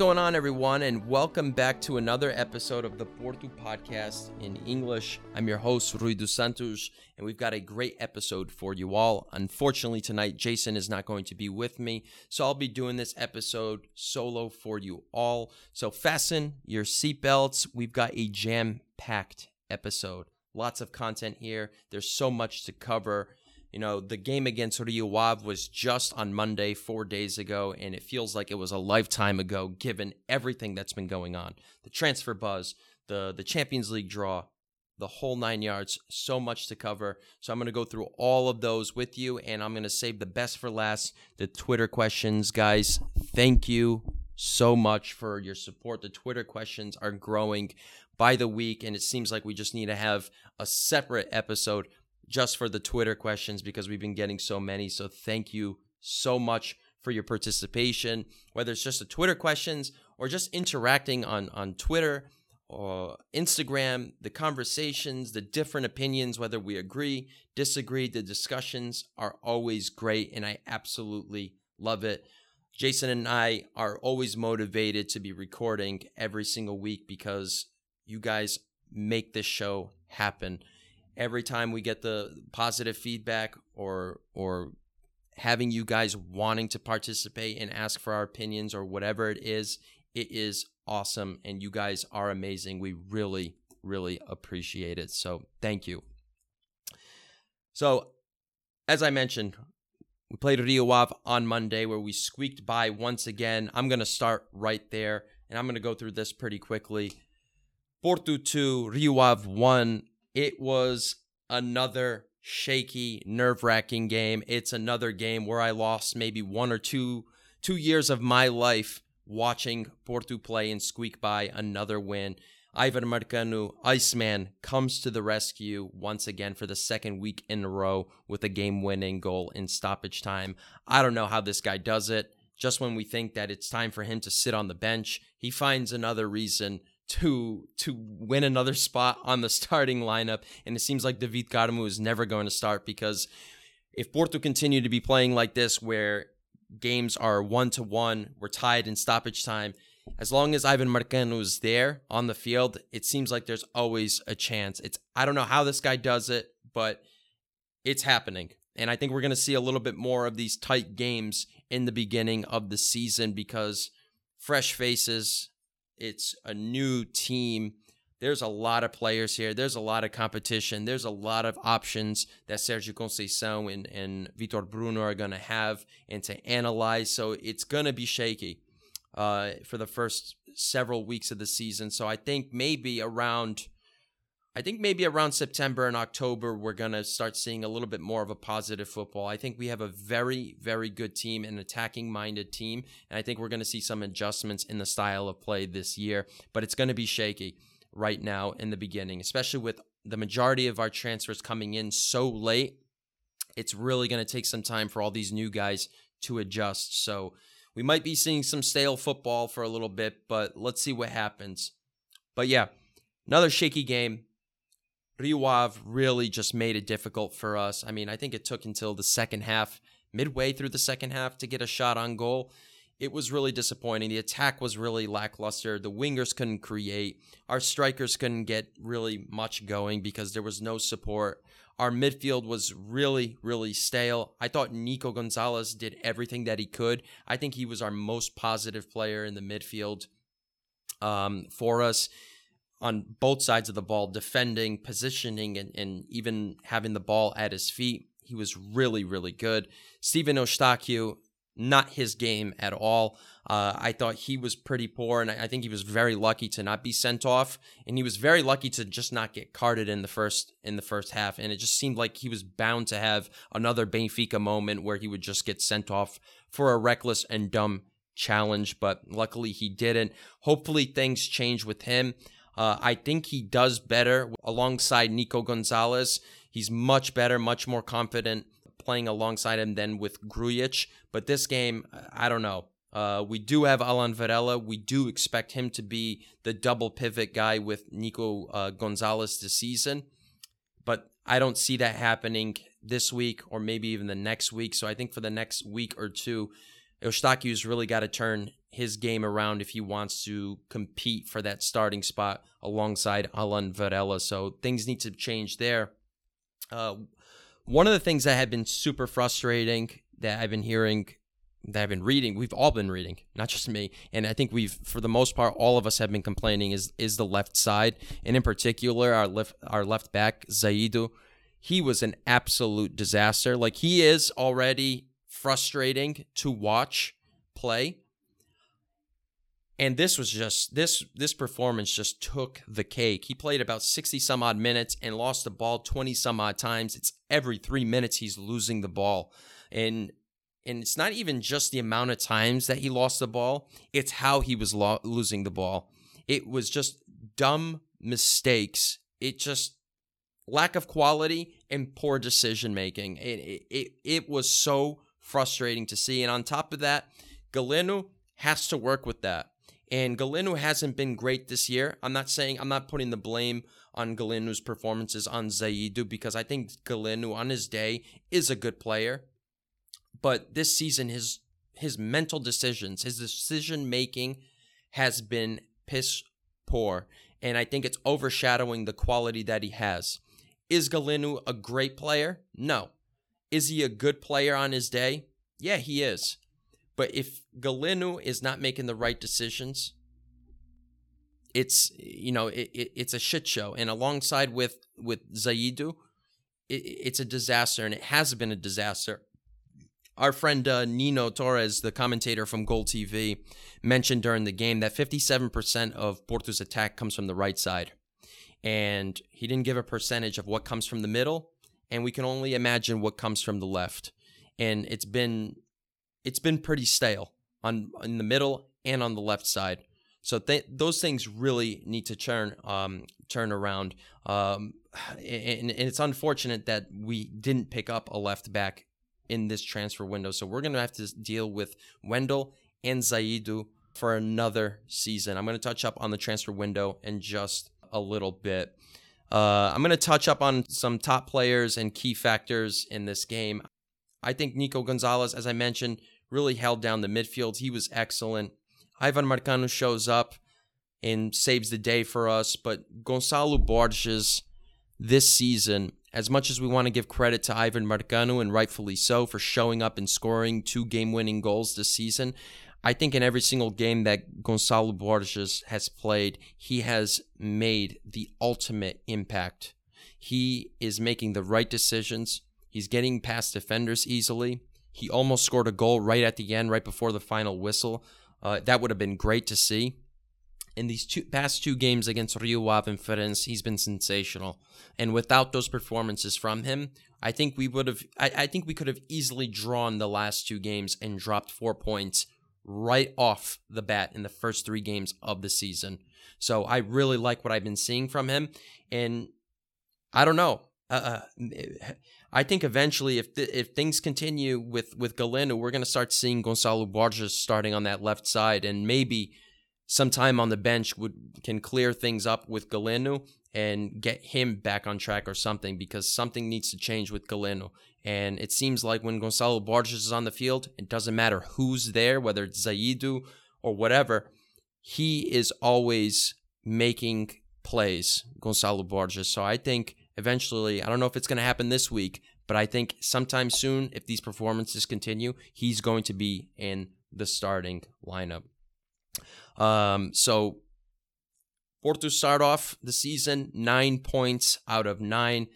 Going on, everyone, and welcome back to another episode of the Porto Podcast in English. I'm your host, Rui dos Santos, and we've got a great episode for you all. Unfortunately, tonight, Jason is not going to be with me, so I'll be doing this episode solo for you all. So fasten your seatbelts. We've got a jam packed episode. Lots of content here. There's so much to cover. You know, the game against Rio Ave was just on Monday, four days ago, and it feels like it was a lifetime ago given everything that's been going on. The transfer buzz, the, the Champions League draw, the whole nine yards, so much to cover. So I'm going to go through all of those with you, and I'm going to save the best for last the Twitter questions. Guys, thank you so much for your support. The Twitter questions are growing by the week, and it seems like we just need to have a separate episode just for the Twitter questions because we've been getting so many. So thank you so much for your participation, whether it's just the Twitter questions or just interacting on, on Twitter or Instagram, the conversations, the different opinions, whether we agree, disagree, the discussions are always great and I absolutely love it. Jason and I are always motivated to be recording every single week because you guys make this show happen every time we get the positive feedback or or having you guys wanting to participate and ask for our opinions or whatever it is, it is awesome and you guys are amazing. We really really appreciate it. So, thank you. So, as I mentioned, we played Rio Ave on Monday where we squeaked by once again. I'm going to start right there and I'm going to go through this pretty quickly. Porto 2, Rio Ave 1 it was another shaky, nerve wracking game. It's another game where I lost maybe one or two two years of my life watching Porto play and squeak by another win. Ivan Marcano, Iceman, comes to the rescue once again for the second week in a row with a game winning goal in stoppage time. I don't know how this guy does it. Just when we think that it's time for him to sit on the bench, he finds another reason to to win another spot on the starting lineup. And it seems like David Carmo is never going to start because if Porto continue to be playing like this, where games are one to one, we're tied in stoppage time. As long as Ivan Marcano is there on the field, it seems like there's always a chance. It's I don't know how this guy does it, but it's happening. And I think we're going to see a little bit more of these tight games in the beginning of the season because fresh faces, it's a new team. There's a lot of players here. There's a lot of competition. There's a lot of options that Sergio Conceição and, and Vitor Bruno are going to have and to analyze. So it's going to be shaky uh, for the first several weeks of the season. So I think maybe around – I think maybe around September and October, we're going to start seeing a little bit more of a positive football. I think we have a very, very good team, an attacking minded team. And I think we're going to see some adjustments in the style of play this year, but it's going to be shaky right now in the beginning, especially with the majority of our transfers coming in so late. It's really going to take some time for all these new guys to adjust. So we might be seeing some stale football for a little bit, but let's see what happens. But yeah, another shaky game Rio Ave really just made it difficult for us. I mean, I think it took until the second half, midway through the second half, to get a shot on goal. It was really disappointing. The attack was really lackluster. The wingers couldn't create. Our strikers couldn't get really much going because there was no support. Our midfield was really, really stale. I thought Nico Gonzalez did everything that he could. I think he was our most positive player in the midfield um, for us on both sides of the ball, defending, positioning, and, and even having the ball at his feet. He was really, really good. Stephen Eustáquio, not his game at all. Uh, I thought he was pretty poor, and I think he was very lucky to not be sent off, and he was very lucky to just not get carded in the first in the first half. And it just seemed like he was bound to have another Benfica moment where he would just get sent off for a reckless and dumb challenge. But luckily, he didn't. Hopefully, things change with him. Uh, I think he does better alongside Nico Gonzalez. He's much better, much more confident playing alongside him than with Grujic. But this game, I don't know. Uh, we do have Alan Varela. We do expect him to be the double pivot guy with Nico uh, Gonzalez this season. But I don't see that happening this week or maybe even the next week. So I think for the next week or two, Eustáquio's really got to turn his game around if he wants to compete for that starting spot alongside Alan Varela. So things need to change there. Uh, one of the things that have been super frustrating that I've been hearing, that I've been reading, we've all been reading, not just me, and I think we've, for the most part, all of us have been complaining is is the left side, and in particular our left our left back Zaidu. He was an absolute disaster. Like he is already frustrating to watch play and this was just this this performance just took the cake. He played about 60 some odd minutes and lost the ball 20 some odd times. It's every 3 minutes he's losing the ball. And and it's not even just the amount of times that he lost the ball, it's how he was lo- losing the ball. It was just dumb mistakes. It just lack of quality and poor decision making. It, it, it, it was so frustrating to see. And on top of that, Galeno has to work with that. And Galeno hasn't been great this year. I'm not saying I'm not putting the blame on Galeno's performances on Zaidu because I think Galeno on his day is a good player. But this season his his mental decisions, his decision making has been piss poor. And I think it's overshadowing the quality that he has. Is Galeno a great player? No. Is he a good player on his day? Yeah, he is. But if Galeno is not making the right decisions, it's you know it, it, it's a shit show. And alongside with with Zaidu, it, it's a disaster, and it has been a disaster. Our friend uh, Nino Torres, the commentator from Goal TV, mentioned during the game that 57% of Porto's attack comes from the right side. And he didn't give a percentage of what comes from the middle, and we can only imagine what comes from the left. And it's been it's been pretty stale on in the middle and on the left side. So th- those things really need to turn um, turn around. Um, and, and, it's unfortunate that we didn't pick up a left back in this transfer window. So we're going to have to deal with Wendell and Zaidu for another season. I'm going to touch up on the transfer window in just a little bit. Uh, I'm going to touch up on some top players and key factors in this game. I think Nico Gonzalez, as I mentioned, really held down the midfield. He was excellent. Ivan Marcano shows up and saves the day for us. But Gonçalo Borges this season, as much as we want to give credit to Ivan Marcano, and rightfully so, for showing up and scoring two game winning goals this season, I think in every single game that Gonçalo Borges has played, he has made the ultimate impact. He is making the right decisions. He's getting past defenders easily. He almost scored a goal right at the end, right before the final whistle. Uh, that would have been great to see. In these two past two games against Rio Ave and Farense, he's been sensational. And without those performances from him, I think we would have. I, I think we could have easily drawn the last two games and dropped four points right off the bat in the first three games of the season. So I really like what I've been seeing from him, and I don't know. Uh, uh I think eventually, if th- if things continue with with Galeno, we're going to start seeing Gonçalo Borges starting on that left side, and maybe some time on the bench would can clear things up with Galeno and get him back on track or something because something needs to change with Galeno. And it seems like when Gonçalo Borges is on the field, it doesn't matter who's there, whether it's Zaidu or whatever, he is always making plays, Gonçalo Borges. So I think eventually. I don't know if it's going to happen this week, but I think sometime soon, if these performances continue, he's going to be in the starting lineup. Um, so, Porto start off the season nine points out of nine.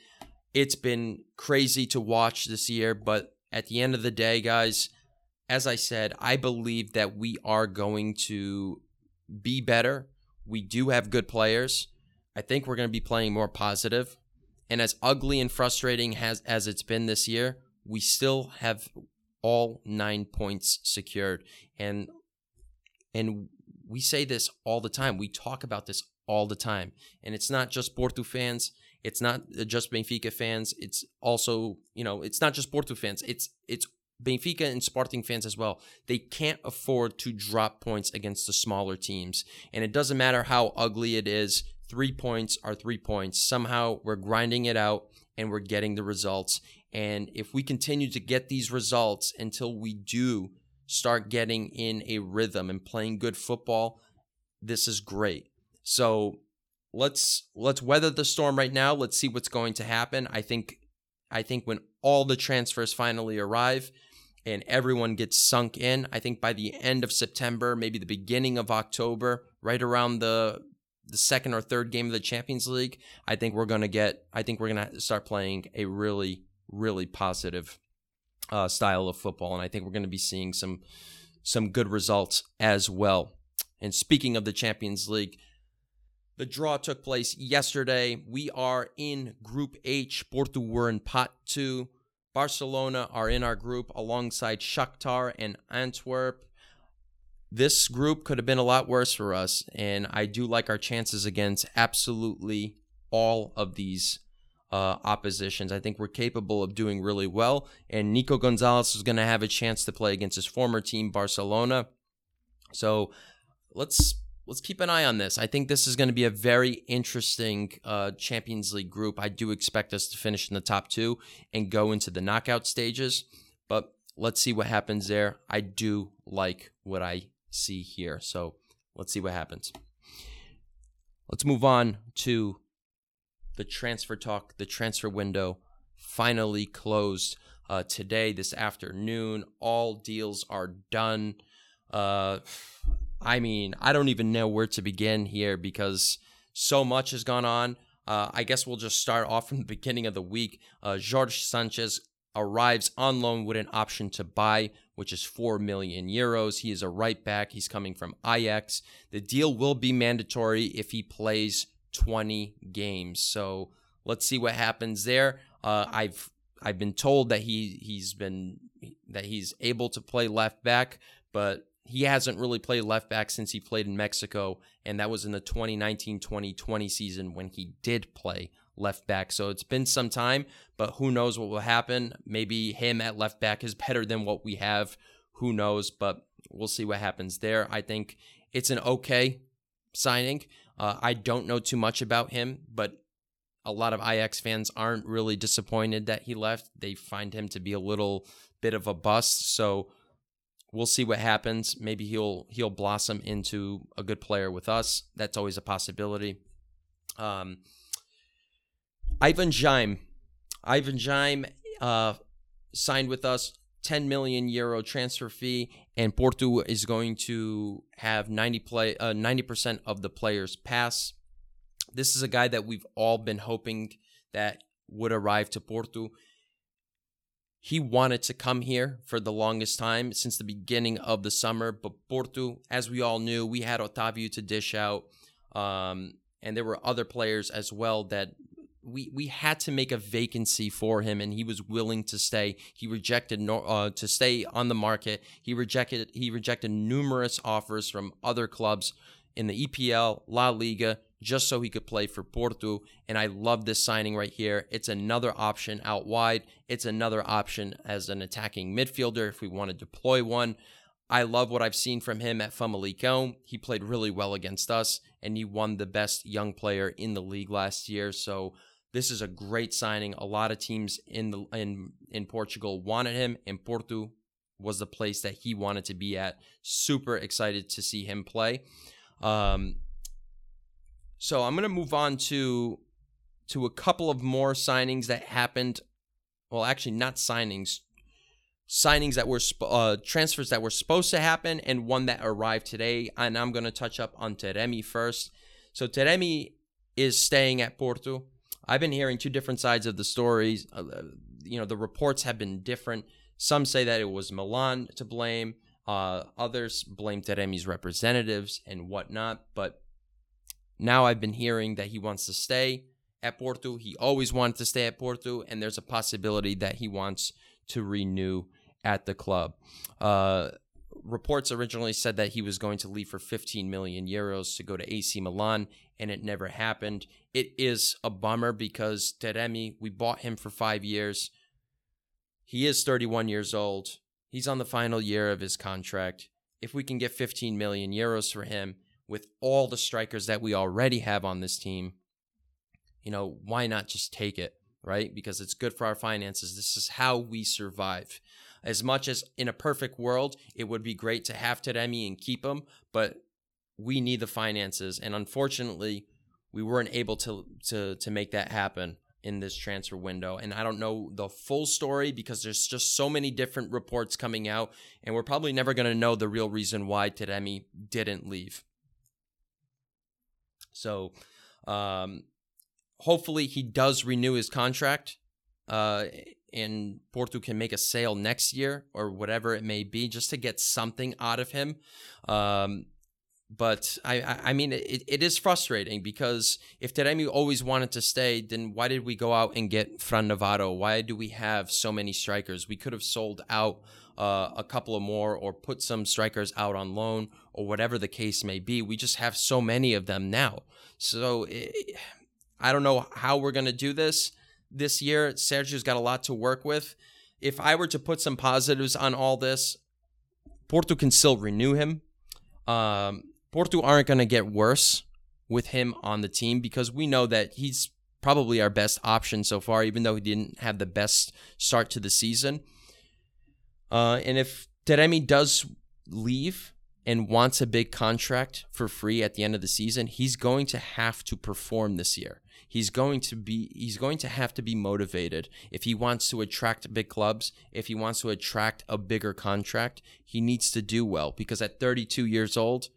It's been crazy to watch this year, but at the end of the day, guys, as I said, I believe that we are going to be better. We do have good players. I think we're going to be playing more positive. And as ugly and frustrating as, as it's been this year, we still have all nine points secured. And and we say this all the time. We talk about this all the time. And it's not just Porto fans. It's not uh, just Benfica fans. It's also, you know, it's not just Porto fans. It's it's Benfica and Sporting fans as well. They can't afford to drop points against the smaller teams. And it doesn't matter how ugly it is three points are three points. Somehow we're grinding it out and we're getting the results. And if we continue to get these results until we do start getting in a rhythm and playing good football, this is great. So let's let's weather the storm right now. Let's see what's going to happen. I think I think when all the transfers finally arrive and everyone gets sunk in, I think by the end of September, maybe the beginning of October, right around the the second or third game of the Champions League, I think we're going to get I think we're going to start playing a really really positive uh, style of football and I think we're going to be seeing some some good results as well. And speaking of the Champions League, the draw took place yesterday. We are in Group H. Porto were in Pot 2. Barcelona are in our group alongside Shakhtar and Antwerp. This group could have been a lot worse for us, and I do like our chances against absolutely all of these uh, oppositions. I think we're capable of doing really well, and Nico Gonzalez is going to have a chance to play against his former team, Barcelona. So let's let's keep an eye on this. I think this is going to be a very interesting uh, Champions League group. I do expect us to finish in the top two and go into the knockout stages, but let's see what happens there. I do like what I see here. So let's see what happens. Let's move on to the transfer talk. The transfer window finally closed uh, today, this afternoon. All deals are done. Uh, I mean, I don't even know where to begin here because so much has gone on. Uh, I guess we'll just start off from the beginning of the week. Uh, Sanchez arrives on loan with an option to buy, which is 4 million euros. He is a right back. He's coming from Ajax. The deal will be mandatory if he plays 20 games. So let's see what happens there. Uh, I've I've been told that he he's been that he's able to play left back, but he hasn't really played left back since he played in Mexico, and that was in the 2019 2020 season when he did play left back. So it's been some time, but who knows what will happen? Maybe him at left back is better than what we have. Who knows? But we'll see what happens there. I think it's an okay signing. Uh, I don't know too much about him, but a lot of Ajax fans aren't really disappointed that he left. They find him to be a little bit of a bust. So we'll see what happens. Maybe he'll he'll blossom into a good player with us. That's always a possibility. Um, Ivan Jaime, Ivan Jaime uh, signed with us. 10 million euro transfer fee and Porto is going to have 90 play uh, 90% of the players pass. This is a guy that we've all been hoping that would arrive to Porto he wanted to come here for the longest time since the beginning of the summer. But Porto, as we all knew, we had Otavio to dish out, um, and there were other players as well that we we had to make a vacancy for him, and he was willing to stay. He rejected uh, to stay on the market. He rejected he rejected numerous offers from other clubs in the EPL, La Liga, just so he could play for Porto. And I love this signing right here. It's another option out wide. It's another option as an attacking midfielder if we want to deploy one. I love what I've seen from him at Famalicão. He played really well against us, and he won the best young player in the league last year. So this is a great signing. A lot of teams in the in in Portugal wanted him, and Porto was the place that he wanted to be at. Super excited to see him play. Um, so I'm going to move on to to a couple of more signings that happened. Well, actually, not signings. Signings that were uh, transfers that were supposed to happen, and one that arrived today. And I'm going to touch up on Taremi first. So Taremi is staying at Porto. I've been hearing two different sides of the stories. Uh, you know, the reports have been different. Some say that it was Milan to blame. Uh, others blame Taremi's representatives and whatnot. But now I've been hearing that he wants to stay at Porto. He always wanted to stay at Porto, and there's a possibility that he wants to renew at the club. Uh, reports originally said that he was going to leave for 15 million euros to go to AC Milan, and it never happened. It is a bummer because Taremi, we bought him for five years. He is 31 years old. He's on the final year of his contract. If we can get 15 million euros for him, with all the strikers that we already have on this team, you know, why not just take it, right? Because it's good for our finances. This is how we survive. As much as in a perfect world, it would be great to have Taremi and keep him, but we need the finances. And unfortunately, we weren't able to to to make that happen in this transfer window. And I don't know the full story because there's just so many different reports coming out, and we're probably never going to know the real reason why Taremi didn't leave. So, um, hopefully, he does renew his contract. Uh, and Porto can make a sale next year or whatever it may be, just to get something out of him. Um, but I, I mean, it, it is frustrating because if Taremi always wanted to stay, then why did we go out and get Fran Navarro? Why do we have so many strikers? We could have sold out uh, a couple of more or put some strikers out on loan or whatever the case may be. We just have so many of them now. So it, I don't know how we're going to do this this year. Sergio's got a lot to work with. If I were to put some positives on all this, Porto can still renew him. Um, Porto aren't going to get worse with him on the team because we know that he's probably our best option so far, even though he didn't have the best start to the season. Uh, and if Taremi does leave and wants a big contract for free at the end of the season, he's going to have to perform this year. He's going to be he's going to have to be motivated if he wants to attract big clubs, if he wants to attract a bigger contract, he needs to do well because at 32 years old,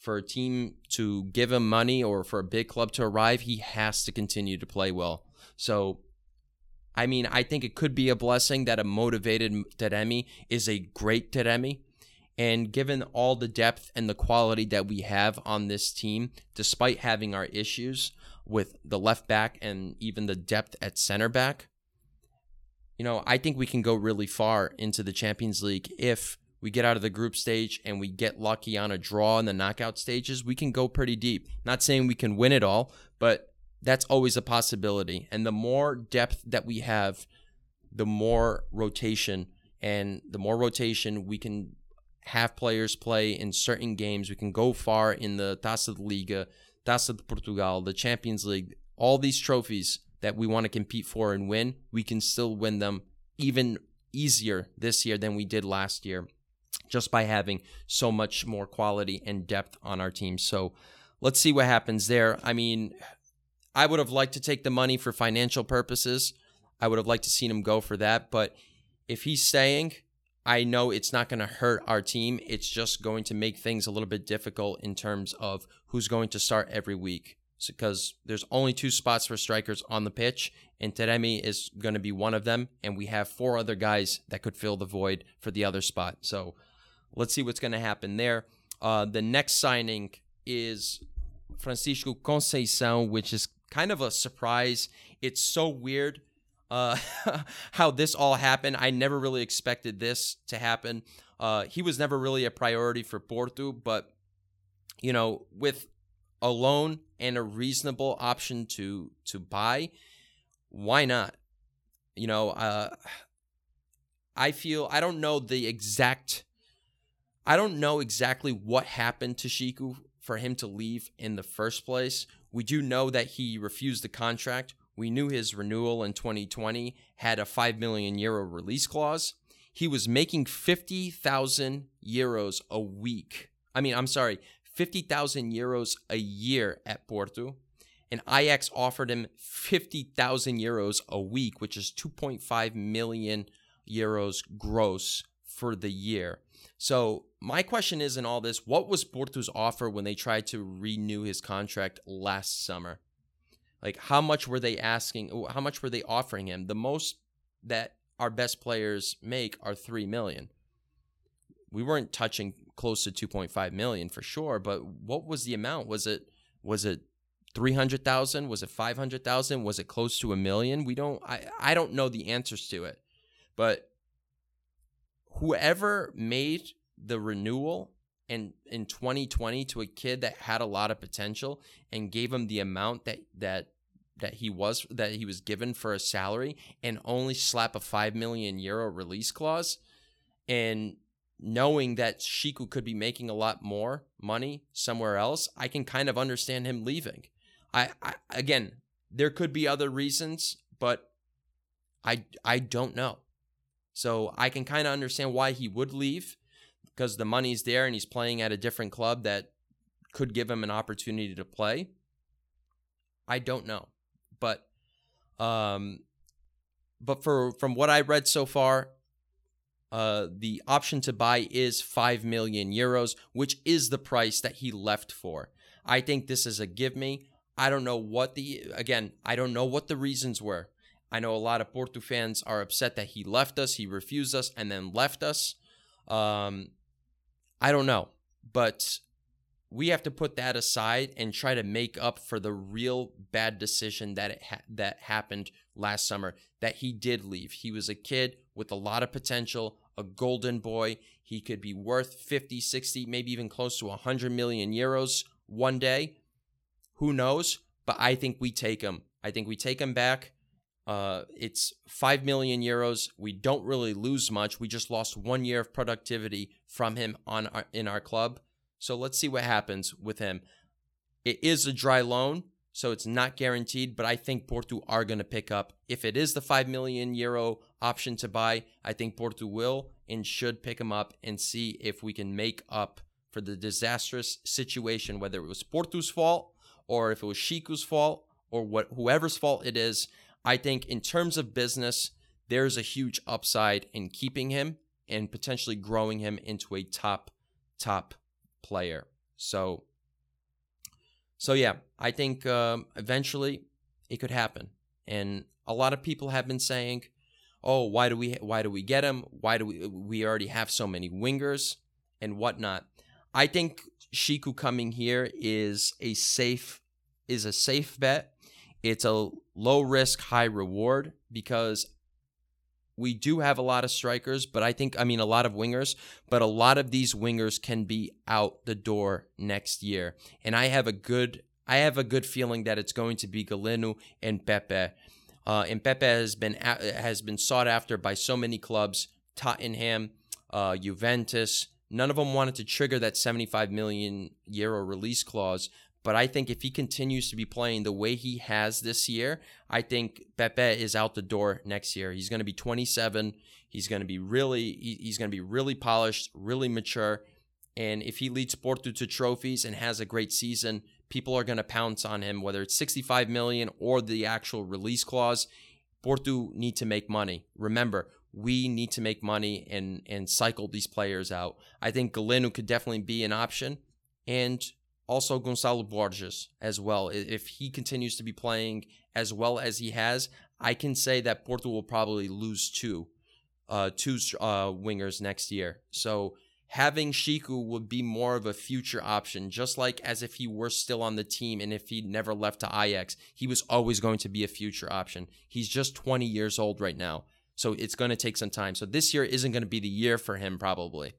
for a team to give him money or for a big club to arrive, he has to continue to play well. So, I mean, I think it could be a blessing that a motivated Taremi is a great Taremi. And given all the depth and the quality that we have on this team, despite having our issues with the left back and even the depth at center back, you know, I think we can go really far into the Champions League if we get out of the group stage and we get lucky on a draw in the knockout stages, we can go pretty deep. Not saying we can win it all, but that's always a possibility. And the more depth that we have, the more rotation and the more rotation we can have players play in certain games. We can go far in the Taça de Liga, Taça de Portugal, the Champions League, all these trophies that we want to compete for and win, we can still win them even easier this year than we did last year just by having so much more quality and depth on our team. So let's see what happens there. I mean, I would have liked to take the money for financial purposes. I would have liked to seen him go for that, but if he's staying, I know it's not going to hurt our team. It's just going to make things a little bit difficult in terms of who's going to start every week. Because there's only two spots for strikers on the pitch, and Taremi is going to be one of them, and we have four other guys that could fill the void for the other spot. So Let's see what's going to happen there. Uh, the next signing is Francisco Conceição, which is kind of a surprise. It's so weird uh, how this all happened. I never really expected this to happen. Uh, he was never really a priority for Porto, but you know, with a loan and a reasonable option to to buy, why not? You know, uh, I feel I don't know the exact I don't know exactly what happened to Chico for him to leave in the first place. We do know that he refused the contract. We knew his renewal in 2020 had a 5 million euro release clause. He was making 50,000 euros a week. I mean, I'm sorry, 50,000 euros a year at Porto. And Ajax offered him 50,000 euros a week, which is 2.5 million euros gross for the year. So my question is in all this, what was Porto's offer when they tried to renew his contract last summer? Like how much were they asking? How much were they offering him? The most that our best players make are 3 million. We weren't touching close to 2.5 million for sure, but what was the amount? Was it was it 300,000? Was it 500,000? Was it close to a million? We don't I I don't know the answers to it. But whoever made the renewal in in 2020 to a kid that had a lot of potential and gave him the amount that that that he was that he was given for a salary and only slap a 5 million euro release clause and knowing that Chico could be making a lot more money somewhere else I can kind of understand him leaving. I, I again there could be other reasons but I I don't know So I can kind of understand why he would leave because the money's there and he's playing at a different club that could give him an opportunity to play. I don't know. But um but for from what I read so far, uh, the option to buy is 5 million euros, which is the price that he left for. I think this is a give me. I don't know what the, again, I don't know what the reasons were. I know a lot of Porto fans are upset that he left us, he refused us, and then left us. Um, I don't know. But we have to put that aside and try to make up for the real bad decision that ha- that happened last summer that he did leave. He was a kid with a lot of potential, a golden boy. He could be worth 50, 60, maybe even close to 100 million euros one day. Who knows? But I think we take him. I think we take him back. Uh, it's 5 million euros. We don't really lose much. We just lost one year of productivity from him on our, in our club. So let's see what happens with him. It is a dry loan, so it's not guaranteed, but I think Porto are going to pick up. If it is the 5 million euro option to buy, I think Porto will and should pick him up and see if we can make up for the disastrous situation, whether it was Porto's fault or if it was Chico's fault or what whoever's fault it is. I think in terms of business, there's a huge upside in keeping him and potentially growing him into a top, top player. So, so yeah, I think um, eventually it could happen. And a lot of people have been saying, "Oh, why do we why do we get him? Why do we we already have so many wingers and whatnot?" I think Chico coming here is a safe is a safe bet. It's a low risk, high reward because we do have a lot of strikers, but I think, I mean, a lot of wingers, but a lot of these wingers can be out the door next year. And I have a good, I have a good feeling that it's going to be Galeno and Pepe. Uh, and Pepe has been has been sought after by so many clubs, Tottenham, uh, Juventus. None of them wanted to trigger that 75 million euro release clause, but I think if he continues to be playing the way he has this year, I think Pepe is out the door next year. He's going to be 27. He's going to be really he's going to be really polished, really mature. And if he leads Porto to trophies and has a great season, people are going to pounce on him, whether it's 65 million or the actual release clause. Porto need to make money. Remember, we need to make money and and cycle these players out. I think Galeno could definitely be an option. And also Gonçalo Borges as well. If he continues to be playing as well as he has, I can say that Porto will probably lose two, uh, two uh, wingers next year. So having Chico would be more of a future option, just like as if he were still on the team and if he never left to Ajax, he was always going to be a future option. He's just 20 years old right now. So it's going to take some time. So this year isn't going to be the year for him, probably.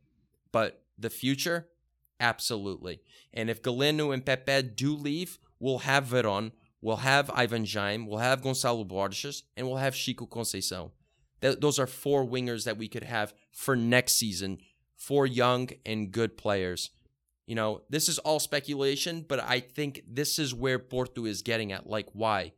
But the future, Absolutely. And if Galeno and Pepe do leave, we'll have Veron, we'll have Ivan Jaime, we'll have Gonçalo Borges, and we'll have Chico Conceição. Th- those are four wingers that we could have for next season, four young and good players. You know, this is all speculation, but I think this is where Porto is getting at. Like, why?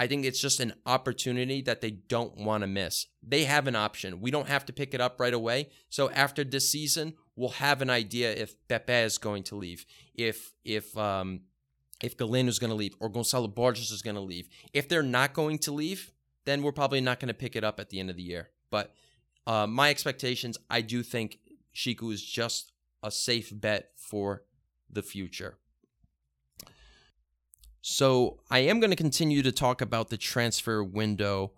I think it's just an opportunity that they don't want to miss. They have an option. We don't have to pick it up right away. So after this season, we'll have an idea if Pepe is going to leave, if if um, if Galeno is going to leave, or Gonçalo Borges is going to leave. If they're not going to leave, then we're probably not going to pick it up at the end of the year. But uh, my expectations, I do think Chico is just a safe bet for the future. So I am going to continue to talk about the transfer window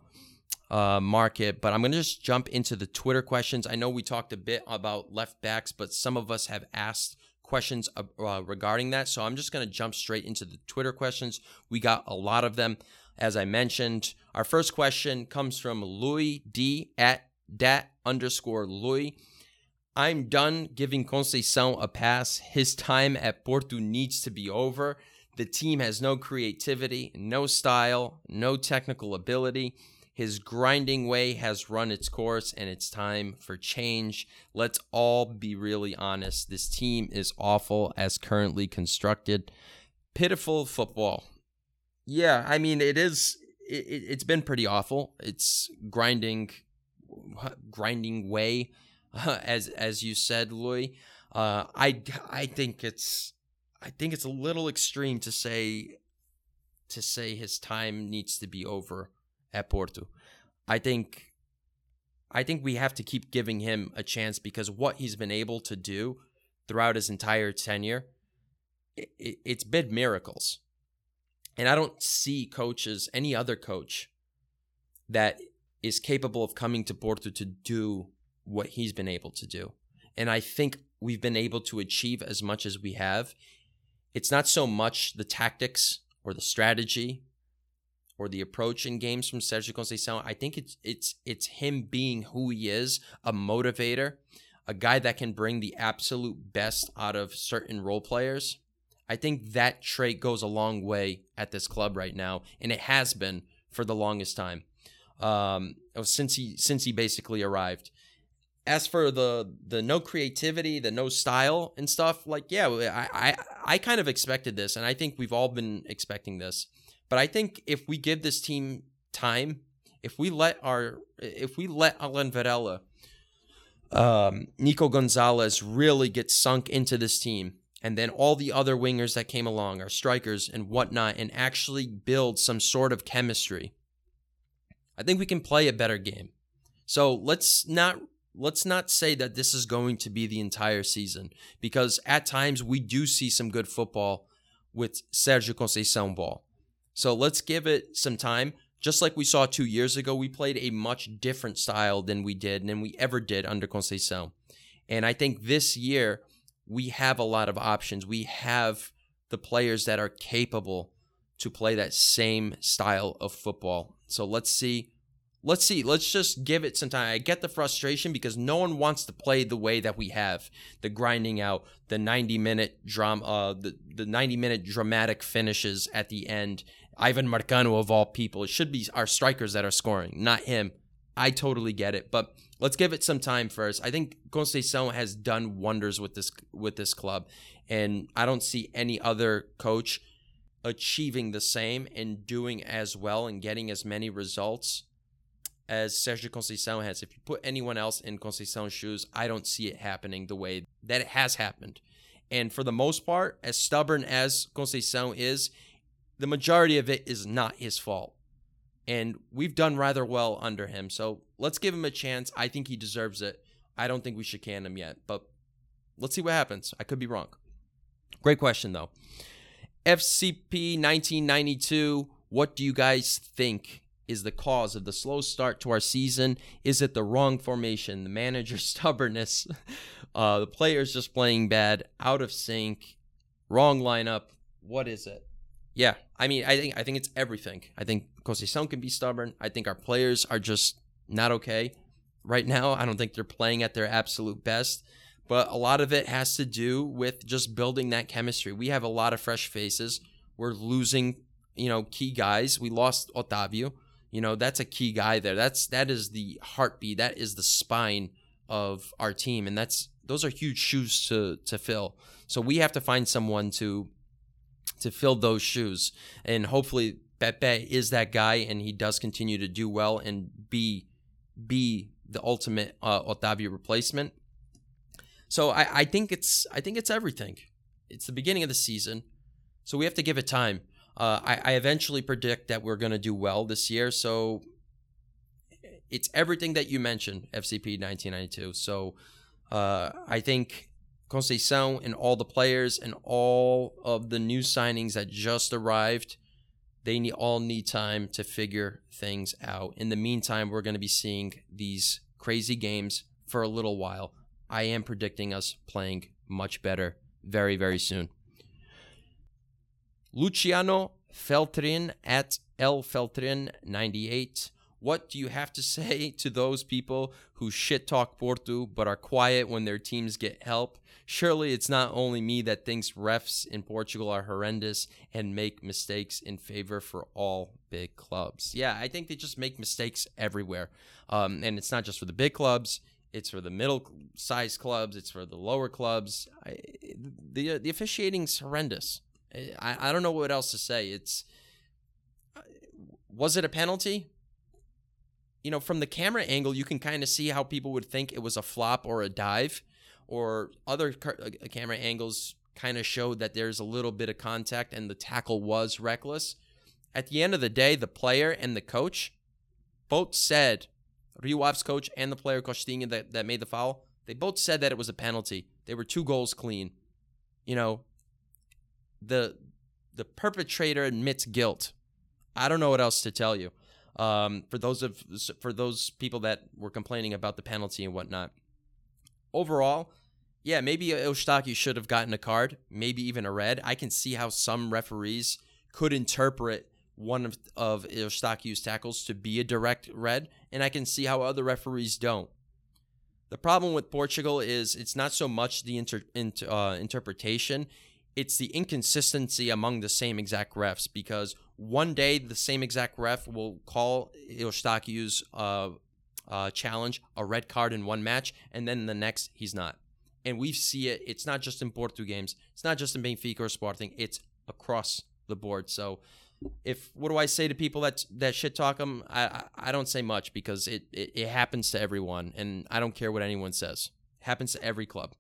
uh, market. But I'm going to just jump into the Twitter questions. I know we talked a bit about left backs, but some of us have asked questions uh, regarding that. So I'm just going to jump straight into the Twitter questions. We got a lot of them. As I mentioned, our first question comes from Louis D at dat underscore Louis. I'm done giving Conceição a pass. His time at Porto needs to be over. The team has no creativity, no style, no technical ability. His grinding way has run its course and it's time for change. Let's all be really honest. This team is awful as currently constructed. Pitiful football. Yeah, I mean, it is, it, it's been pretty awful. It's grinding grinding way, uh, as as you said, Louis. Uh, I I think it's I think it's a little extreme to say to say his time needs to be over at Porto. I think I think we have to keep giving him a chance because what he's been able to do throughout his entire tenure, it, it's been miracles. And I don't see coaches, any other coach, that is capable of coming to Porto to do what he's been able to do. And I think we've been able to achieve as much as we have. It's not so much the tactics or the strategy or the approach in games from Sergio Conceição. I think it's it's it's him being who he is, a motivator, a guy that can bring the absolute best out of certain role players. I think that trait goes a long way at this club right now, and it has been for the longest time. Um, since he since he basically arrived. As for the the no creativity, the no style and stuff, like yeah, I I, I kind of expected this, and I think we've all been expecting this. But I think if we give this team time, if we let our if we let Alan Varela, um, Nico Gonzalez really get sunk into this team, and then all the other wingers that came along, our strikers and whatnot, and actually build some sort of chemistry, I think we can play a better game. So let's not let's not say that this is going to be the entire season because at times we do see some good football with Sergio Conceição ball. So let's give it some time. Just like we saw two years ago, we played a much different style than we did, than we ever did under Conceição. And I think this year, we have a lot of options. We have the players that are capable to play that same style of football. So let's see let's see. Let's just give it some time. I get the frustration because no one wants to play the way that we have the grinding out, the 90 minute drama, uh, the, the 90 minute dramatic finishes at the end. Ivan Marcano, of all people, it should be our strikers that are scoring, not him. I totally get it, but let's give it some time first. I think Conceição has done wonders with this with this club, and I don't see any other coach achieving the same and doing as well and getting as many results as Sergio Conceição has. If you put anyone else in Conceição's shoes, I don't see it happening the way that it has happened. And for the most part, as stubborn as Conceição is, the majority of it is not his fault. And we've done rather well under him. So let's give him a chance. I think he deserves it. I don't think we should can him yet, but let's see what happens. I could be wrong. Great question, though. FCP 1992, what do you guys think is the cause of the slow start to our season? Is it the wrong formation, the manager's stubbornness, uh, the players just playing bad, out of sync, wrong lineup? What is it? Yeah, I mean, I think I think it's everything. I think Conceição can be stubborn. I think our players are just not okay right now. I don't think they're playing at their absolute best. But a lot of it has to do with just building that chemistry. We have a lot of fresh faces. We're losing, you know, key guys. We lost Otavio. You know, that's a key guy there. That's that is the heartbeat. That is the spine of our team, and that's those are huge shoes to to fill. So we have to find someone to to fill those shoes, and hopefully Pepe is that guy, and he does continue to do well and be be the ultimate uh, Otavio replacement. So I, I think it's I think it's everything. It's the beginning of the season, so we have to give it time. Uh, I, I eventually predict that we're going to do well this year. So it's everything that you mentioned, FCP 1992. So uh, I think Conceição and all the players and all of the new signings that just arrived, they need, all need time to figure things out. In the meantime, we're going to be seeing these crazy games for a little while. I am predicting us playing much better very, very soon. Luciano Feltrin at L Feltrin 98. What do you have to say to those people who shit talk Porto but are quiet when their teams get help? Surely it's not only me that thinks refs in Portugal are horrendous and make mistakes in favor for all big clubs. Yeah, I think they just make mistakes everywhere. Um, and it's not just for the big clubs, it's for the middle sized clubs, it's for the lower clubs. I, the, the officiating's horrendous. I, I don't know what else to say. It's was it a penalty? You know, from the camera angle, you can kind of see how people would think it was a flop or a dive, or other car- uh, camera angles kind of showed that there's a little bit of contact and the tackle was reckless. At the end of the day, the player and the coach both said, Rio Ave's coach and the player Costinha that, that made the foul, they both said that it was a penalty. They were two goals clean. You know, the the perpetrator admits guilt. I don't know what else to tell you. Um, for those of for those people that were complaining about the penalty and whatnot. Overall, yeah, maybe Eustáquio should have gotten a card, maybe even a red. I can see how some referees could interpret one of, of tackles to be a direct red, and I can see how other referees don't. The problem with Portugal is it's not so much the inter, inter, uh, interpretation, it's the inconsistency among the same exact refs because one day the same exact ref will call Eustáquio's uh, uh, challenge a red card in one match, and then the next he's not. And we see it. It's not just in Porto games. It's not just in Benfica or Sporting. It's across the board. So, if what do I say to people that that shit talk them? I, I, I don't say much because it, it it happens to everyone, and I don't care what anyone says. It happens to every club.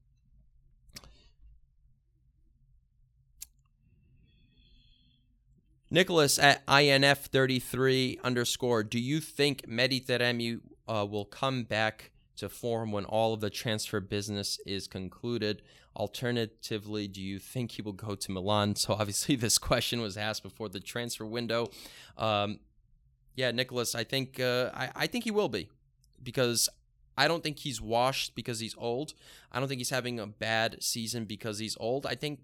Nicholas at INF33 underscore, do you think Mehdi Taremi uh, will come back to form when all of the transfer business is concluded? Alternatively, do you think he will go to Milan? So obviously, this question was asked before the transfer window. Um, yeah, Nicholas, I think uh, I, I think he will be because I don't think he's washed because he's old. I don't think he's having a bad season because he's old. I think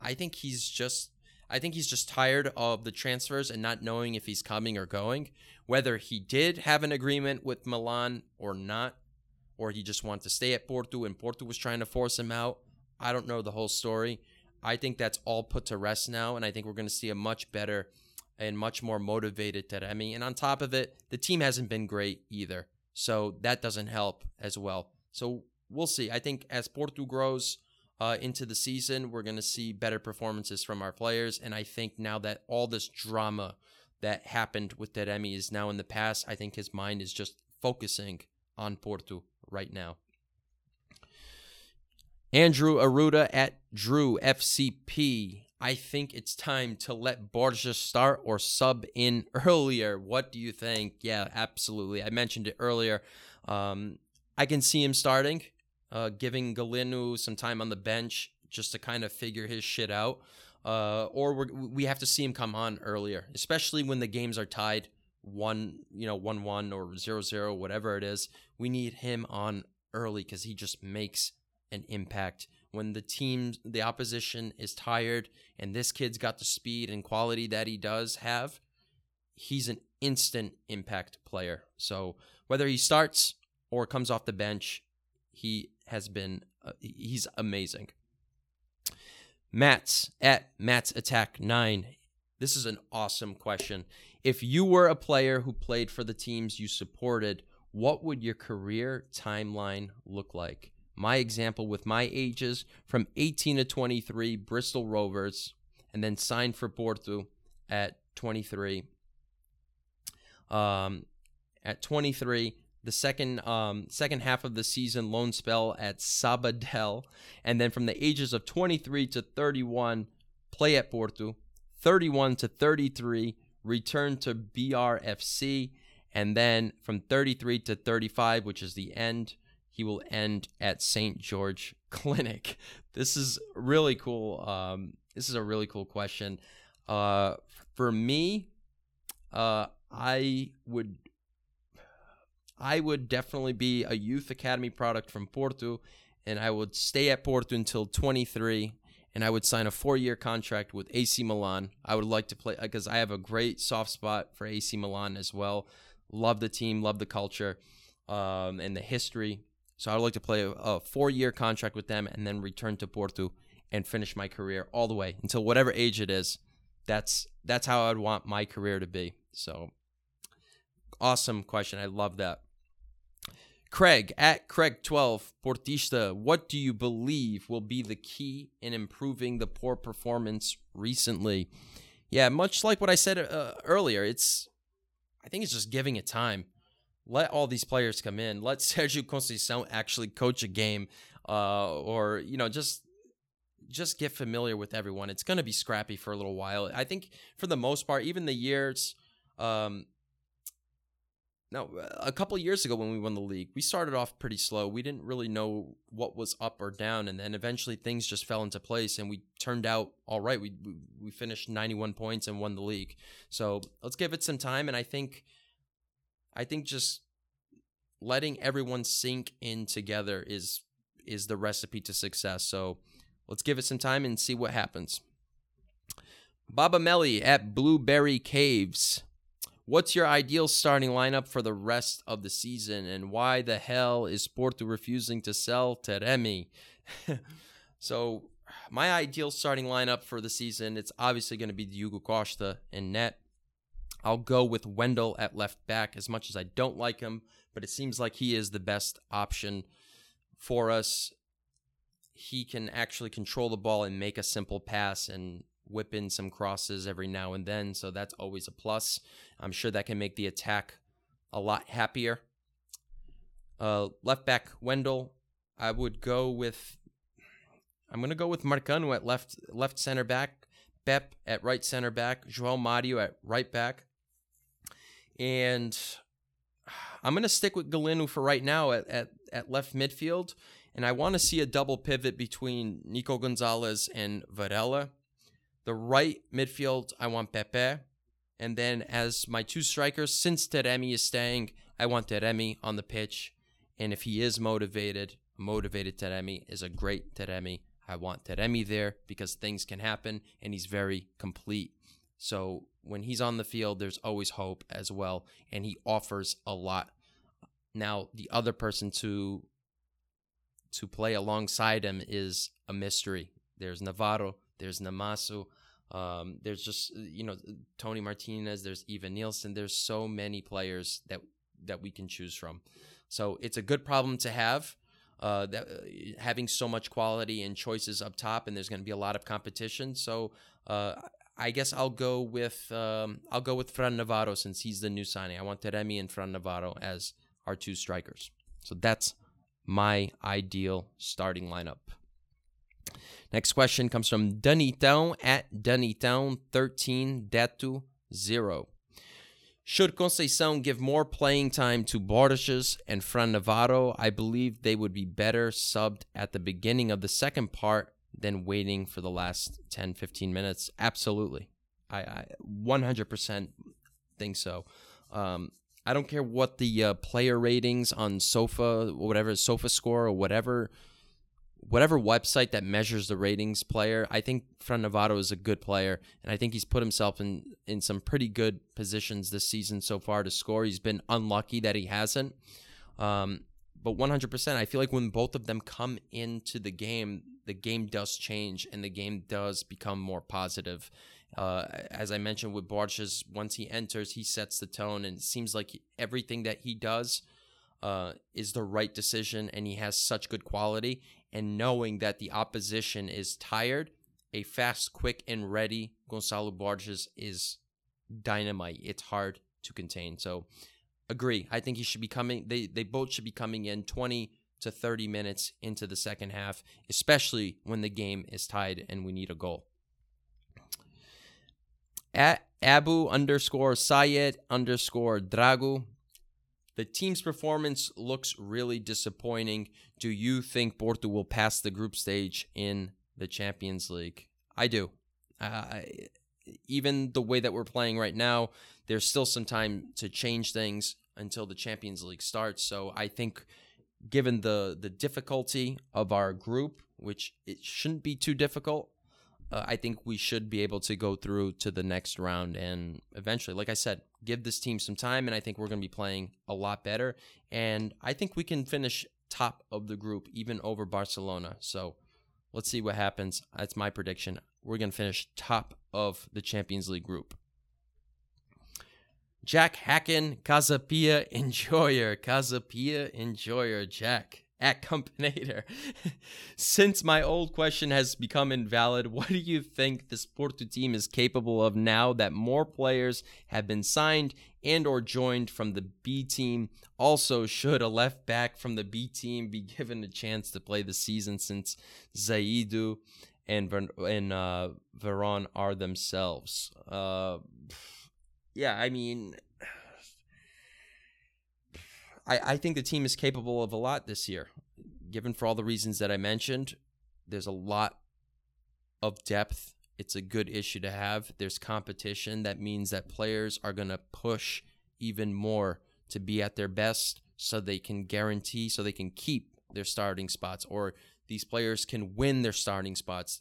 I think he's just I think he's just tired of the transfers and not knowing if he's coming or going. Whether he did have an agreement with Milan or not, or he just wanted to stay at Porto and Porto was trying to force him out. I don't know the whole story. I think that's all put to rest now, and I think we're going to see a much better and much more motivated Taremi. And on top of it, the team hasn't been great either. So that doesn't help as well. So we'll see. I think as Porto grows, uh, into the season, we're going to see better performances from our players. And I think now that all this drama that happened with Taremi is now in the past, I think his mind is just focusing on Porto right now. Andrew Aruda at Drew FCP. I think it's time to let Borges start or sub in earlier. What do you think? Yeah, absolutely. I mentioned it earlier. Um, I can see him starting uh, giving Galeno some time on the bench just to kind of figure his shit out. Uh, or we have to see him come on earlier, especially when the games are tied one, you know, one one or zero zero, whatever it is. We need him on early because he just makes an impact. When the team, the opposition is tired, and this kid's got the speed and quality that he does have, he's an instant impact player. So whether he starts or comes off the bench, he has been uh, he's amazing. Matt's at Matt's Attack 9. This is an awesome question. If you were a player who played for the teams you supported, what would your career timeline look like? My example with my ages from 18 to 23, Bristol Rovers, and then signed for Porto at 23. Um, at 23, the second um, second half of the season loan spell at Sabadell, and then from the ages of 23 to 31, play at Porto, 31 to 33, return to BRFC, and then from 33 to 35, which is the end, he will end at St. George Clinic. This is really cool. Um, this is a really cool question. Uh, for me, uh, I would I would definitely be a youth academy product from Porto, and I would stay at Porto until 23, and I would sign a four-year contract with AC Milan. I would like to play because I have a great soft spot for AC Milan as well. Love the team, love the culture, um, and the history. So I would like to play a, a four-year contract with them, and then return to Porto and finish my career all the way until whatever age it is. That's that's how I'd want my career to be. So awesome question. I love that. Craig at Craig12 Portista, what do you believe will be the key in improving the poor performance recently? Yeah, much like what I said uh, earlier, it's I think it's just giving it time. let all these players come in. Let Sergio Conceição actually coach a game, uh, or you know, just just get familiar with everyone. It's going to be scrappy for a little while. I think for the most part, even the years, um, no, a couple years ago when we won the league, we started off pretty slow. We didn't really know what was up or down, and then eventually things just fell into place, and we turned out all right. We we, we finished 91 points and won the league. So let's give it some time, and I think, I think just letting everyone sink in together is is the recipe to success. So let's give it some time and see what happens. Baba Melly at Blueberry Caves. What's your ideal starting lineup for the rest of the season, and why the hell is Porto refusing to sell Taremi? so, my ideal starting lineup for the season, it's obviously going to be Diogo Costa in net. I'll go with Wendell at left back as much as I don't like him, but it seems like he is the best option for us. He can actually control the ball and make a simple pass and whip in some crosses every now and then, so that's always a plus. I'm sure that can make the attack a lot happier. Uh, left back Wendell, I would go with. I'm gonna go with Marcano at left left center back, Pep at right center back, João Mario at right back, and I'm gonna stick with Galeno for right now at, at, at left midfield, and I want to see a double pivot between Nico Gonzalez and Varela. The right midfield, I want Pepe. And then as my two strikers, since Taremi is staying, I want Taremi on the pitch. And if he is motivated, motivated Taremi is a great Taremi. I want Taremi there because things can happen and he's very complete. So when he's on the field, there's always hope as well. And he offers a lot. Now, the other person to to play alongside him is a mystery. There's Navarro, there's Namaso, um, there's just you know Toni Martínez. There's Evanilson. There's so many players that that we can choose from. So it's a good problem to have. Uh, that uh, having so much quality and choices up top, and there's going to be a lot of competition. So uh, I guess I'll go with um, I'll go with Fran Navarro since he's the new signing. I want Taremi and Fran Navarro as our two strikers. So that's my ideal starting lineup. Next question comes from Danitão at Danitão13 Detu 0. Should Conceição give more playing time to Borges and Fran Navarro, I believe they would be better subbed at the beginning of the second part than waiting for the last 10, 15 minutes. Absolutely. I, I 100% think so. Um, I don't care what the uh, player ratings on Sofa, whatever Sofa Score or whatever whatever website that measures the ratings player, I think Fran Navarro is a good player, and I think he's put himself in in some pretty good positions this season so far to score. He's been unlucky that he hasn't. Um, but 100%, I feel like when both of them come into the game, the game does change and the game does become more positive. Uh, as I mentioned with Borges, once he enters, he sets the tone, and it seems like everything that he does uh, is the right decision, and he has such good quality and knowing that the opposition is tired, a fast, quick, and ready Gonçalo Borges is dynamite. It's hard to contain. So, agree. I think he should be coming. They they both should be coming in 20 to 30 minutes into the second half, especially when the game is tied and we need a goal. At Abu underscore Sayed underscore Dragu the team's performance looks really disappointing. Do you think Porto will pass the group stage in the Champions League? I do. Uh, even the way that we're playing right now, there's still some time to change things until the Champions League starts. So I think, given the the difficulty of our group, which it shouldn't be too difficult, uh, I think we should be able to go through to the next round and eventually, like I said, give this team some time. And I think we're going to be playing a lot better. And I think we can finish top of the group, even over Barcelona. So let's see what happens. That's my prediction. We're going to finish top of the Champions League group. Jack Hacken, Casapia Enjoyer. Casapia Enjoyer, Jack. At Campanator. Since my old question has become invalid, what do you think this Porto team is capable of now that more players have been signed and or joined from the B team? Also, should a left back from the B team be given a chance to play the season since Zaidu and and uh, Veron are themselves? Uh, yeah, I mean I, I think the team is capable of a lot this year. Given for all the reasons that I mentioned, there's a lot of depth. It's a good issue to have. There's competition. That means that players are going to push even more to be at their best so they can guarantee, so they can keep their starting spots or these players can win their starting spots.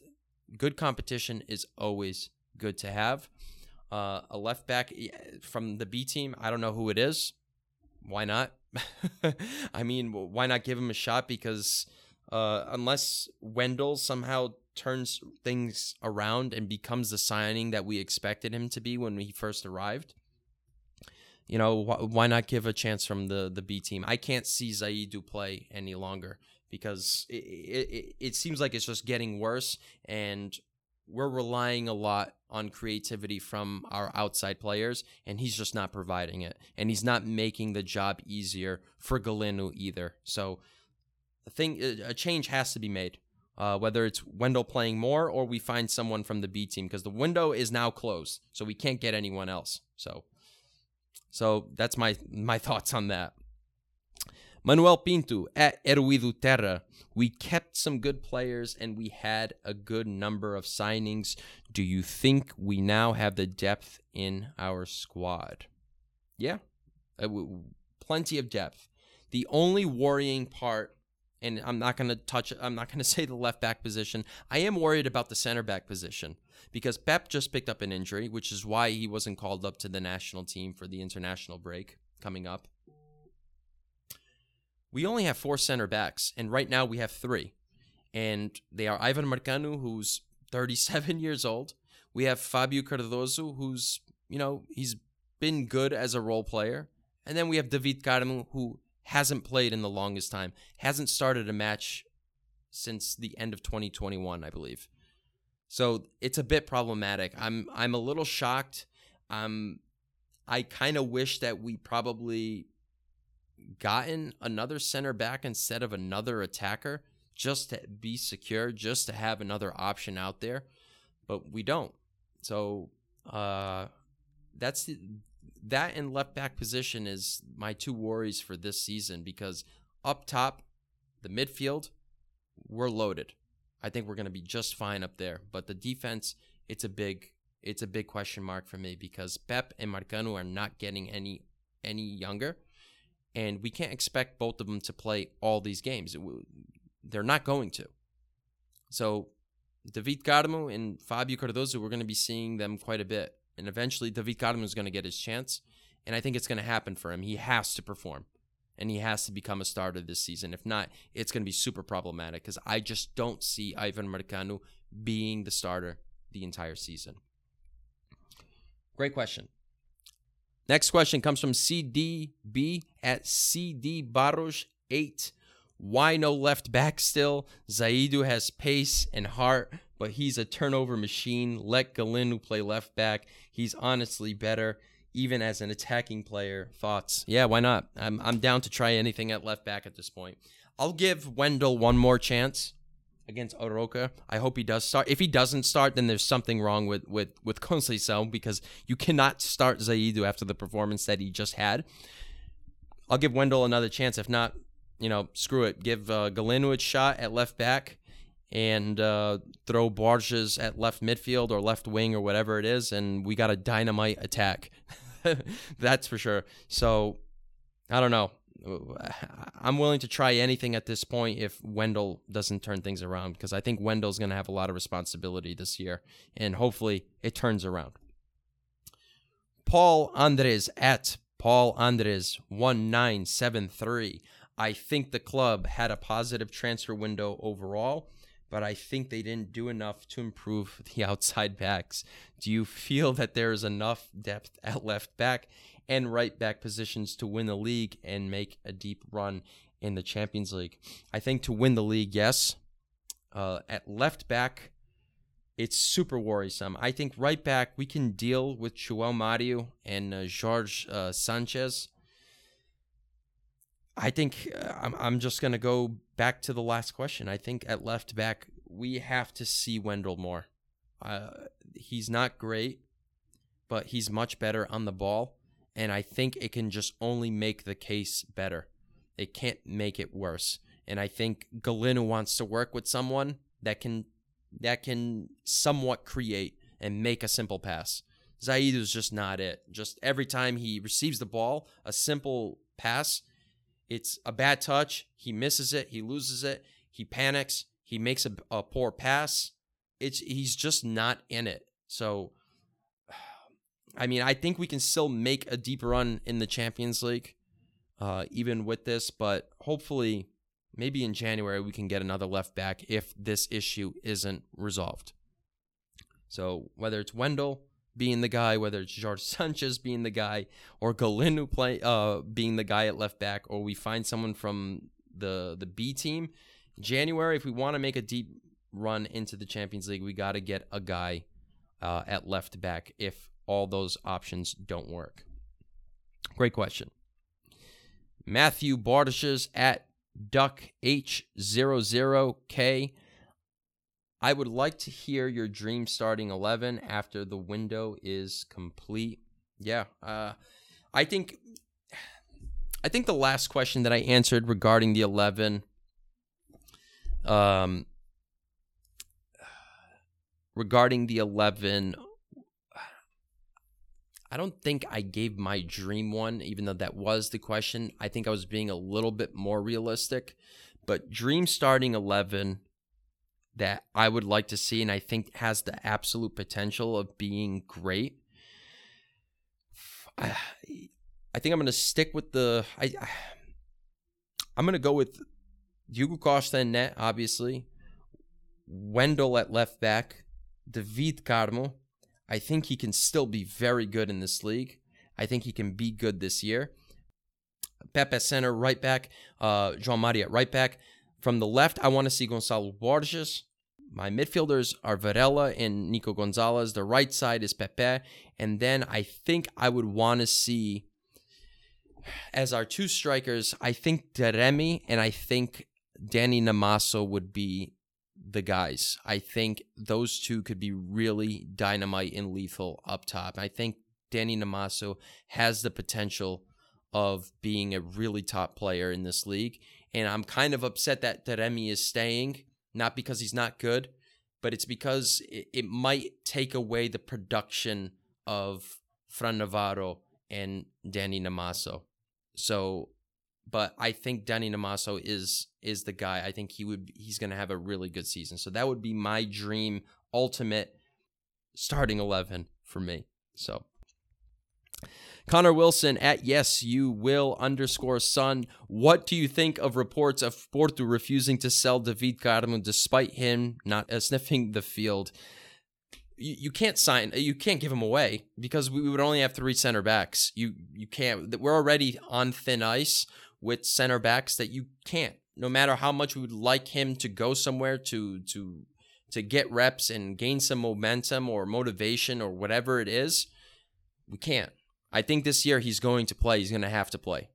Good competition is always good to have. Uh, a left back from the B team, I don't know who it is. Why not? I mean, why not give him a shot? Because uh, unless Wendell somehow turns things around and becomes the signing that we expected him to be when he first arrived, you know, wh- why not give a chance from the the B team? I can't see Zaidu play any longer because it, it, it seems like it's just getting worse, and we're relying a lot on creativity from our outside players, and he's just not providing it. And he's not making the job easier for Galeno either. So, a thing, a change has to be made. Uh, whether it's Wendell playing more or we find someone from the B team, because the window is now closed, so we can't get anyone else. So, so that's my my thoughts on that. Manuel Pinto at Eruido Terra. We kept some good players and we had a good number of signings. Do you think we now have the depth in our squad? Yeah, uh, plenty of depth. The only worrying part, and I'm not going to touch, I'm not going to say the left back position. I am worried about the center back position because Pep just picked up an injury, which is why he wasn't called up to the national team for the international break coming up we only have four center backs, and right now we have three. And they are Ivan Marcano, who's 37 years old. We have Fabio Cardoso, who's, you know, he's been good as a role player. And then we have David Carmo, who hasn't played in the longest time, hasn't started a match since the end of 2021, I believe. So it's a bit problematic. I'm I'm a little shocked. Um, I kind of wish that we probably gotten another center back instead of another attacker just to be secure, just to have another option out there, but we don't. So uh, that's the, that and left back position is my two worries for this season because up top, the midfield, we're loaded. I think we're going to be just fine up there, but the defense, it's a big it's a big question mark for me because Pep and Marcano are not getting any any younger and we can't expect both of them to play all these games. They're not going to. So, David Carmo and Fabio Cardoso, we're going to be seeing them quite a bit. And eventually, David Carmo is going to get his chance. And I think it's going to happen for him. He has to perform. And he has to become a starter this season. If not, it's going to be super problematic because I just don't see Ivan Marcano being the starter the entire season. Great question. Next question comes from CDB at CD Barros 8. Why no left back still? Zaidu has pace and heart, but he's a turnover machine. Let Galeno play left back. He's honestly better, even as an attacking player. Thoughts? Yeah, why not? I'm, I'm down to try anything at left back at this point. I'll give Wendell one more chance against Arouca. I hope he does start. If he doesn't start, then there's something wrong with with with Conceição because you cannot start Zaidu after the performance that he just had. I'll give Wendell another chance. If not, you know, screw it. Give uh, a shot at left back and uh, throw Borges at left midfield or left wing or whatever it is, and we got a dynamite attack. That's for sure. So I don't know. I'm willing to try anything at this point if Wendell doesn't turn things around because I think Wendell's going to have a lot of responsibility this year and hopefully it turns around. Paul Andres at Paul Andres 1973. I think the club had a positive transfer window overall, but I think they didn't do enough to improve the outside backs. Do you feel that there is enough depth at left back and right back positions to win the league and make a deep run in the Champions League. I think to win the league, yes. Uh, at left back, it's super worrisome. I think right back we can deal with João Mario and uh, George uh, Sanchez. I think uh, I'm I'm just gonna go back to the last question. I think at left back we have to see Wendell more. Uh, he's not great, but he's much better on the ball, and I think it can just only make the case better. It can't make it worse. And I think Galeno wants to work with someone that can that can somewhat create and make a simple pass. Zaidu is just not it. Just every time he receives the ball, a simple pass, it's a bad touch. He misses it. He loses it. He panics. He makes a, a poor pass. It's he's just not in it. So, I mean, I think we can still make a deep run in the Champions League, uh, even with this. But hopefully, maybe in January we can get another left back if this issue isn't resolved. So whether it's Wendell being the guy, whether it's George Sanchez being the guy, or Galeno play uh, being the guy at left back, or we find someone from the the B team, January if we want to make a deep run into the Champions League, we got to get a guy uh, at left back if all those options don't work. Great question. Matthew Bardishes at Duck H00K. I would like to hear your dream starting 11 after the window is complete. Yeah, uh, I think I think the last question that I answered regarding the 11 um regarding the 11 I don't think I gave my dream one, even though that was the question. I think I was being a little bit more realistic. But dream starting 11 that I would like to see, and I think has the absolute potential of being great. I, I think I'm going to stick with the. I, I I'm going to go with Diogo Costa and net, obviously. Wendell at left back. David Carmo I think he can still be very good in this league. I think he can be good this year. Pepe center, right back. Uh, João at right back. From the left, I want to see Gonçalo Borges. My midfielders are Varela and Nico Gonzalez. The right side is Pepe. And then I think I would want to see, as our two strikers, I think Taremi and I think Danny Namaso would be the guys. I think those two could be really dynamite and lethal up top. I think Danny Namaso has the potential of being a really top player in this league. And I'm kind of upset that Taremi is staying, not because he's not good, but it's because it, it might take away the production of Fran Navarro and Danny Namaso. So but I think Danny Namaso is is the guy. I think he would he's going to have a really good season. So that would be my dream ultimate starting 11 for me. So Connor Wilson at yes you will underscore son. What do you think of reports of Porto refusing to sell David Carmo despite him not uh, sniffing the field? You, you can't sign you can't give him away because we would only have three center backs. You you can't we're already on thin ice with center backs that you can't. No matter how much we would like him to go somewhere to to to get reps and gain some momentum or motivation or whatever it is, we can't. I think this year he's going to play. He's going to have to play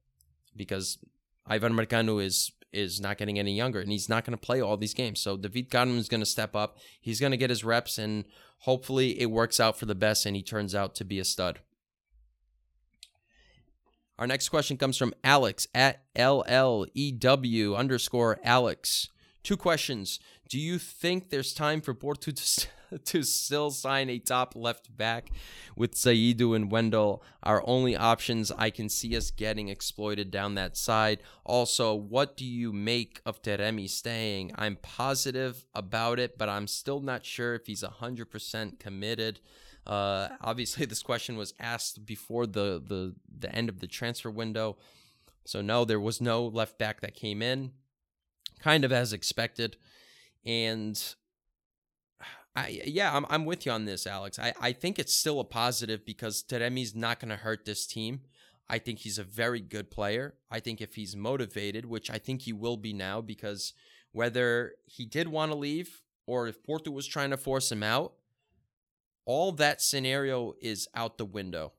because Ivan Marcano is is not getting any younger and he's not going to play all these games. So David Carmo is going to step up. He's going to get his reps and hopefully it works out for the best and he turns out to be a stud. Our next question comes from Alex at LLEW underscore Alex. Two questions. Do you think there's time for Porto to, to still sign a top left back with Zaidu and Wendell? Our only options I can see us getting exploited down that side. Also, what do you make of Taremi staying? I'm positive about it, but I'm still not sure if he's 100% committed. Uh, obviously, this question was asked before the, the the end of the transfer window, so no, there was no left back that came in, kind of as expected, and I yeah, I'm I'm with you on this, Alex. I I think it's still a positive because Taremi's not going to hurt this team. I think he's a very good player. I think if he's motivated, which I think he will be now, because whether he did want to leave or if Porto was trying to force him out, all that scenario is out the window.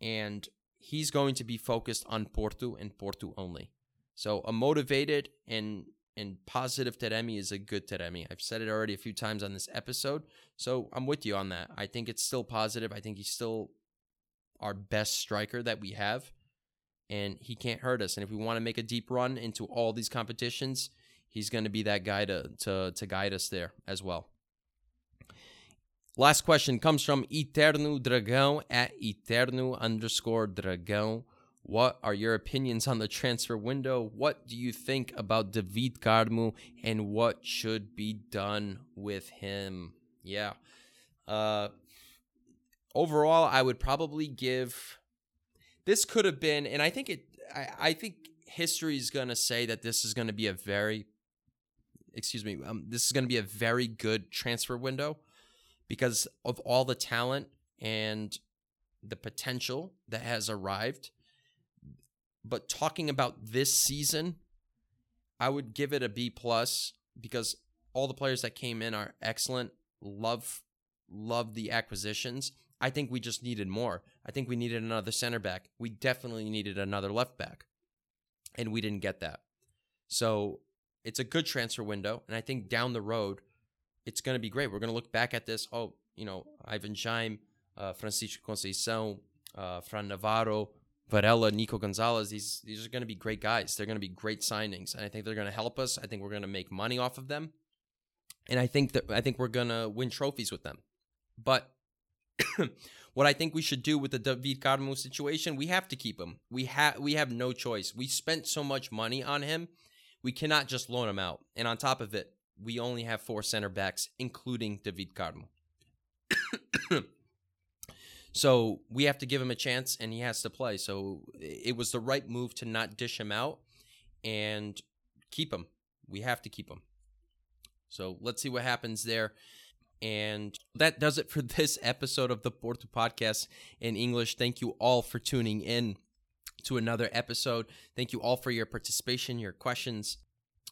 And he's going to be focused on Porto and Porto only. So a motivated and and positive Taremi is a good Taremi. I've said it already a few times on this episode. So I'm with you on that. I think it's still positive. I think he's still our best striker that we have. And he can't hurt us. And if we want to make a deep run into all these competitions, he's going to be that guy to, to, to guide us there as well. Last question comes from Eterno Dragão at Eterno underscore Dragão. What are your opinions on the transfer window? What do you think about David Carmo and what should be done with him? Yeah. Uh, overall, I would probably give. This could have been, and I think it. I, I think history is going to say that this is going to be a very. Excuse me. Um, this is going to be a very good transfer window because of all the talent and the potential that has arrived but talking about this season, I would give it a B plus because all the players that came in are excellent. Love love the acquisitions. I think we just needed more. I think we needed another center back. We definitely needed another left back. And we didn't get that. So it's a good transfer window. And I think down the road, it's going to be great. We're going to look back at this. Oh, you know, Ivan Jaime, uh, Francisco Conceição, uh, Fran Navarro, Varela, Nico Gonzalez, these these are going to be great guys. They're going to be great signings, and I think they're going to help us. I think we're going to make money off of them, and I think that I think we're going to win trophies with them. But what I think we should do with the David Carmo situation, we have to keep him. We have we have no choice. We spent so much money on him, we cannot just loan him out. And on top of it, we only have four center backs, including David Carmo. So we have to give him a chance and he has to play. So it was the right move to not dish him out and keep him. We have to keep him. So let's see what happens there. And that does it for this episode of the Porto podcast in English. Thank you all for tuning in to another episode. Thank you all for your participation, your questions.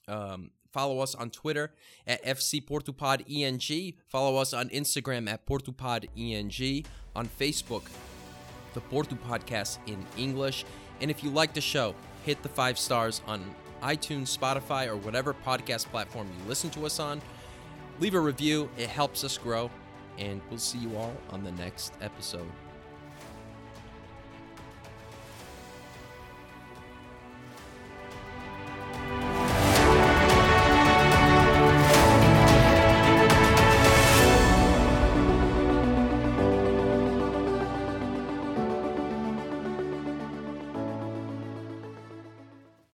Um, follow us on Twitter at FC ENG. Follow us on Instagram at ENG on Facebook, the Porto Podcast in English. And if you like the show, hit the five stars on iTunes, Spotify, or whatever podcast platform you listen to us on. Leave a review, it helps us grow. And we'll see you all on the next episode.